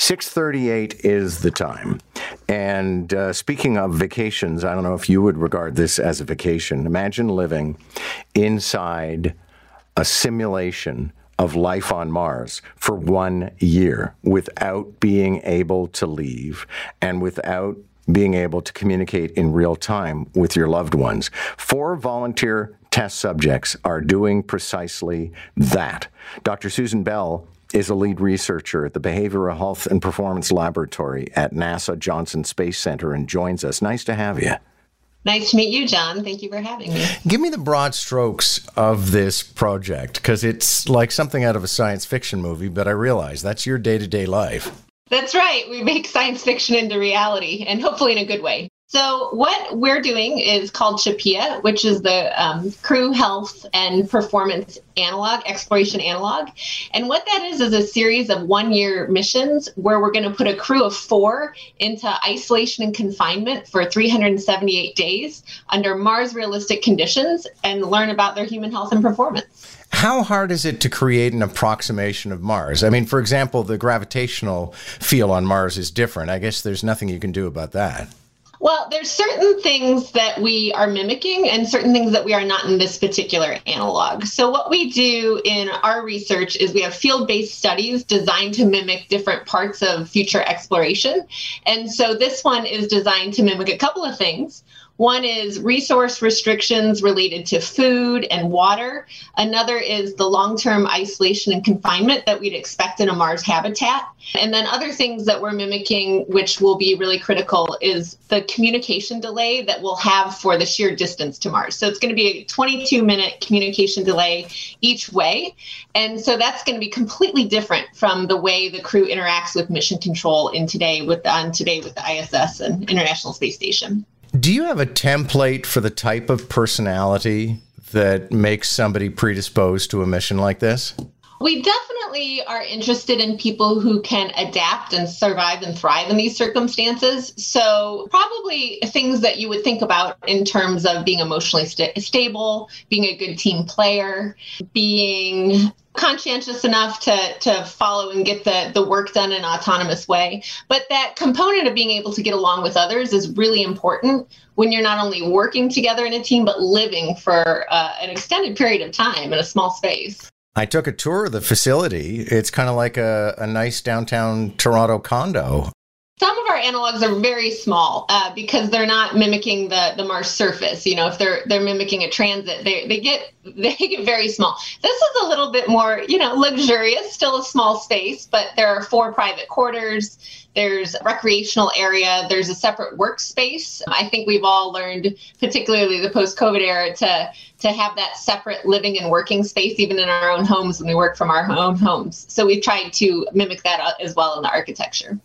6:38 is the time. And uh, speaking of vacations, I don't know if you would regard this as a vacation. Imagine living inside a simulation of life on Mars for one year without being able to leave and without being able to communicate in real time with your loved ones. Four volunteer test subjects are doing precisely that. Dr. Suzanne Bell is a lead researcher at the Behavioral Health and Performance Laboratory at NASA Johnson Space Center and joins us. Nice to have you. Nice to meet you, John. Thank you for having me. Give me the broad strokes of this project because it's like something out of a science fiction movie, but I realize that's your day to day life. That's right. We make science fiction into reality and hopefully in a good way. So, what we're doing is called CHAPEA, which is the um, Crew Health and Performance Analog, Exploration Analog. And what that is, is a series of one year missions where we're going to put a crew of four into isolation and confinement for 378 days under Mars realistic conditions and learn about their human health and performance. How hard is it to create an approximation of Mars? I mean, for example, the gravitational field on Mars is different. I guess there's nothing you can do about that. Well, there's certain things that we are mimicking and certain things that we are not in this particular analog. So what we do in our research is we have field-based studies designed to mimic different parts of future exploration. And so this one is designed to mimic a couple of things. One is resource restrictions related to food and water. Another is the long term isolation and confinement that we'd expect in a Mars habitat. And then other things that we're mimicking, which will be really critical, is the communication delay that we'll have for the sheer distance to Mars. So it's going to be a 22 minute communication delay each way. And so that's going to be completely different from the way the crew interacts with mission control in today with on today with the ISS and International Space Station. Do you have a template for the type of personality that makes somebody predisposed to a mission like this? We definitely are interested in people who can adapt and survive and thrive in these circumstances. So, probably things that you would think about in terms of being emotionally st- stable, being a good team player, being conscientious enough to to follow and get the the work done in an autonomous way but that component of being able to get along with others is really important when you're not only working together in a team but living for uh, an extended period of time in a small space I took a tour of the facility. It's kind of like a, a nice downtown Toronto condo. Some of our analogs are very small uh, because they're not mimicking the, the Mars surface. You know, if they're they're mimicking a transit, they, they get they get very small. This is a little bit more, you know, luxurious, still a small space, but there are four private quarters there's a recreational area, there's a separate workspace. I think we've all learned, particularly the post-COVID era, to to have that separate living and working space, even in our own homes when we work from our own homes. So we've tried to mimic that uh, as well in the architecture.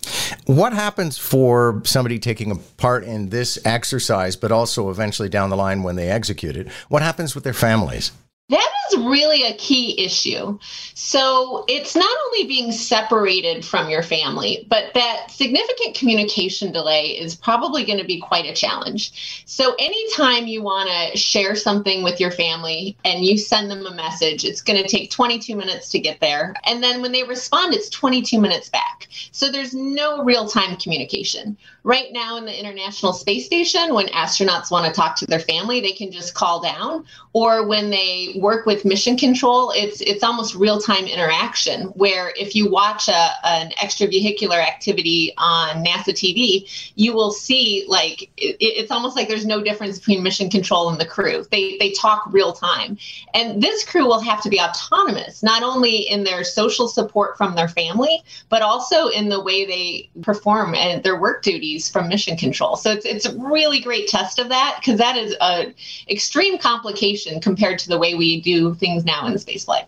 What happens for somebody taking a part in this exercise, but also eventually down the line when they execute it? What happens with their families? That is really a key issue. So it's not only being separated from your family, but that significant communication delay is probably going to be quite a challenge. So anytime you want to share something with your family and you send them a message, it's going to take 22 minutes to get there. And then when they respond, it's 22 minutes back. So there's no real time communication. Right now in the International Space Station, when astronauts want to talk to their family, they can just call down. Or when they work with mission control, it's it's almost real time interaction. Where if you watch a, an extravehicular activity on NASA TV, you will see like it, it's almost like there's no difference between mission control and the crew. They they talk real time, and this crew will have to be autonomous not only in their social support from their family, but also in the way they perform and their work duties from mission control. So it's it's a really great test of that because that is a extreme complication compared to the way we do things now in space flight.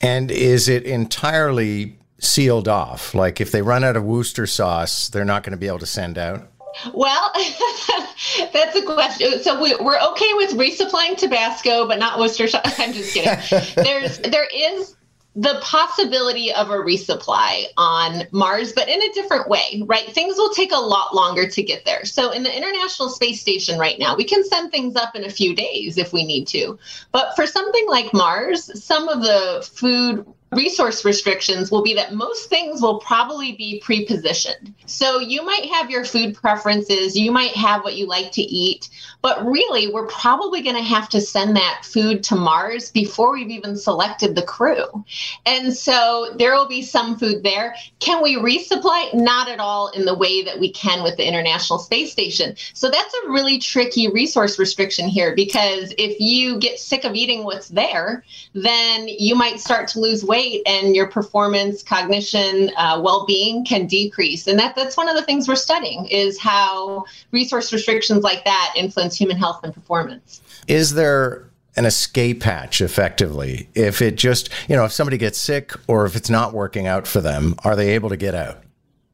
And is it entirely sealed off? Like if they run out of Worcester sauce, they're not going to be able to send out? Well, that's a question. So we, are okay with resupplying Tabasco, but not Worcester sauce. I'm just kidding. There's there is the possibility of a resupply on Mars, but in a different way, right? Things will take a lot longer to get there. So, in the International Space Station right now, we can send things up in a few days if we need to. But for something like Mars, some of the food resource restrictions will be that most things will probably be pre-positioned. So you might have your food preferences, you might have what you like to eat, but really we're probably going to have to send that food to Mars before we've even selected the crew. And so there will be some food there. Can we resupply? Not at all in the way that we can with the International Space Station. So that's a really tricky resource restriction here because if you get sick of eating what's there, then you might start to lose weight and your performance, cognition, uh, well-being can decrease. And that, that's one of the things we're studying is how resource restrictions like that influence human health and performance. Is there an escape hatch effectively if it just you know if somebody gets sick or if it's not working out for them are they able to get out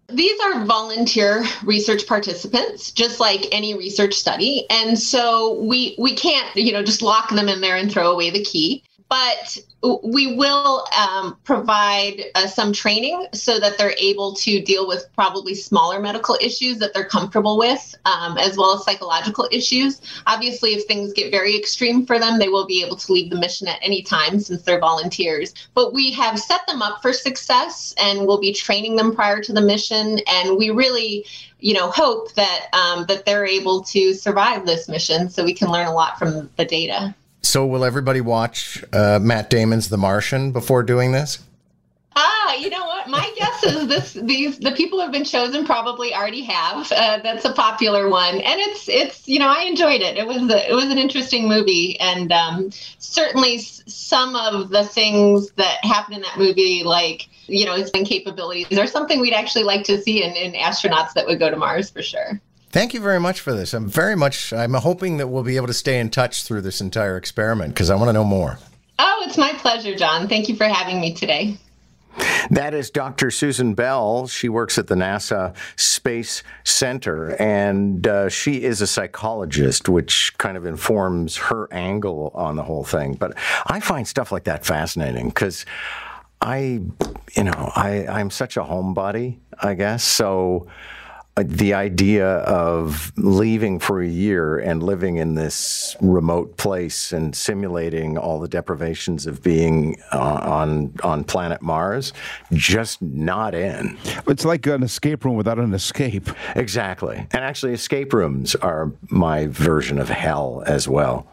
these are volunteer research participants just like any research study and so we we can't you know just lock them in there and throw away the key but we will um, provide uh, some training so that they're able to deal with probably smaller medical issues that they're comfortable with, um, as well as psychological issues. Obviously, if things get very extreme for them, they will be able to leave the mission at any time since they're volunteers. But we have set them up for success and we'll be training them prior to the mission. And we really you know hope that um, that they're able to survive this mission so we can learn a lot from the data so, will everybody watch uh, Matt Damon's The Martian before doing this? Ah, you know what? My guess is this: these the people who have been chosen probably already have. Uh, that's a popular one, and it's it's you know I enjoyed it. It was a, it was an interesting movie, and um, certainly some of the things that happen in that movie, like you know, his capabilities, are something we'd actually like to see in, in astronauts that would go to Mars for sure. Thank you very much for this. I'm very much, I'm hoping that we'll be able to stay in touch through this entire experiment because I want to know more. Oh, it's my pleasure, John. Thank you for having me today. That is Dr. Suzanne Bell. She works at the NASA Space Center, and uh, she is a psychologist, which kind of informs her angle on the whole thing. But I find stuff like that fascinating because I, you know, I, I'm such a homebody, I guess. So the idea of leaving for a year and living in this remote place and simulating all the deprivations of being uh, on on planet Mars, just not in. It's like an escape room without an escape. Exactly, and actually, escape rooms are my version of hell as well.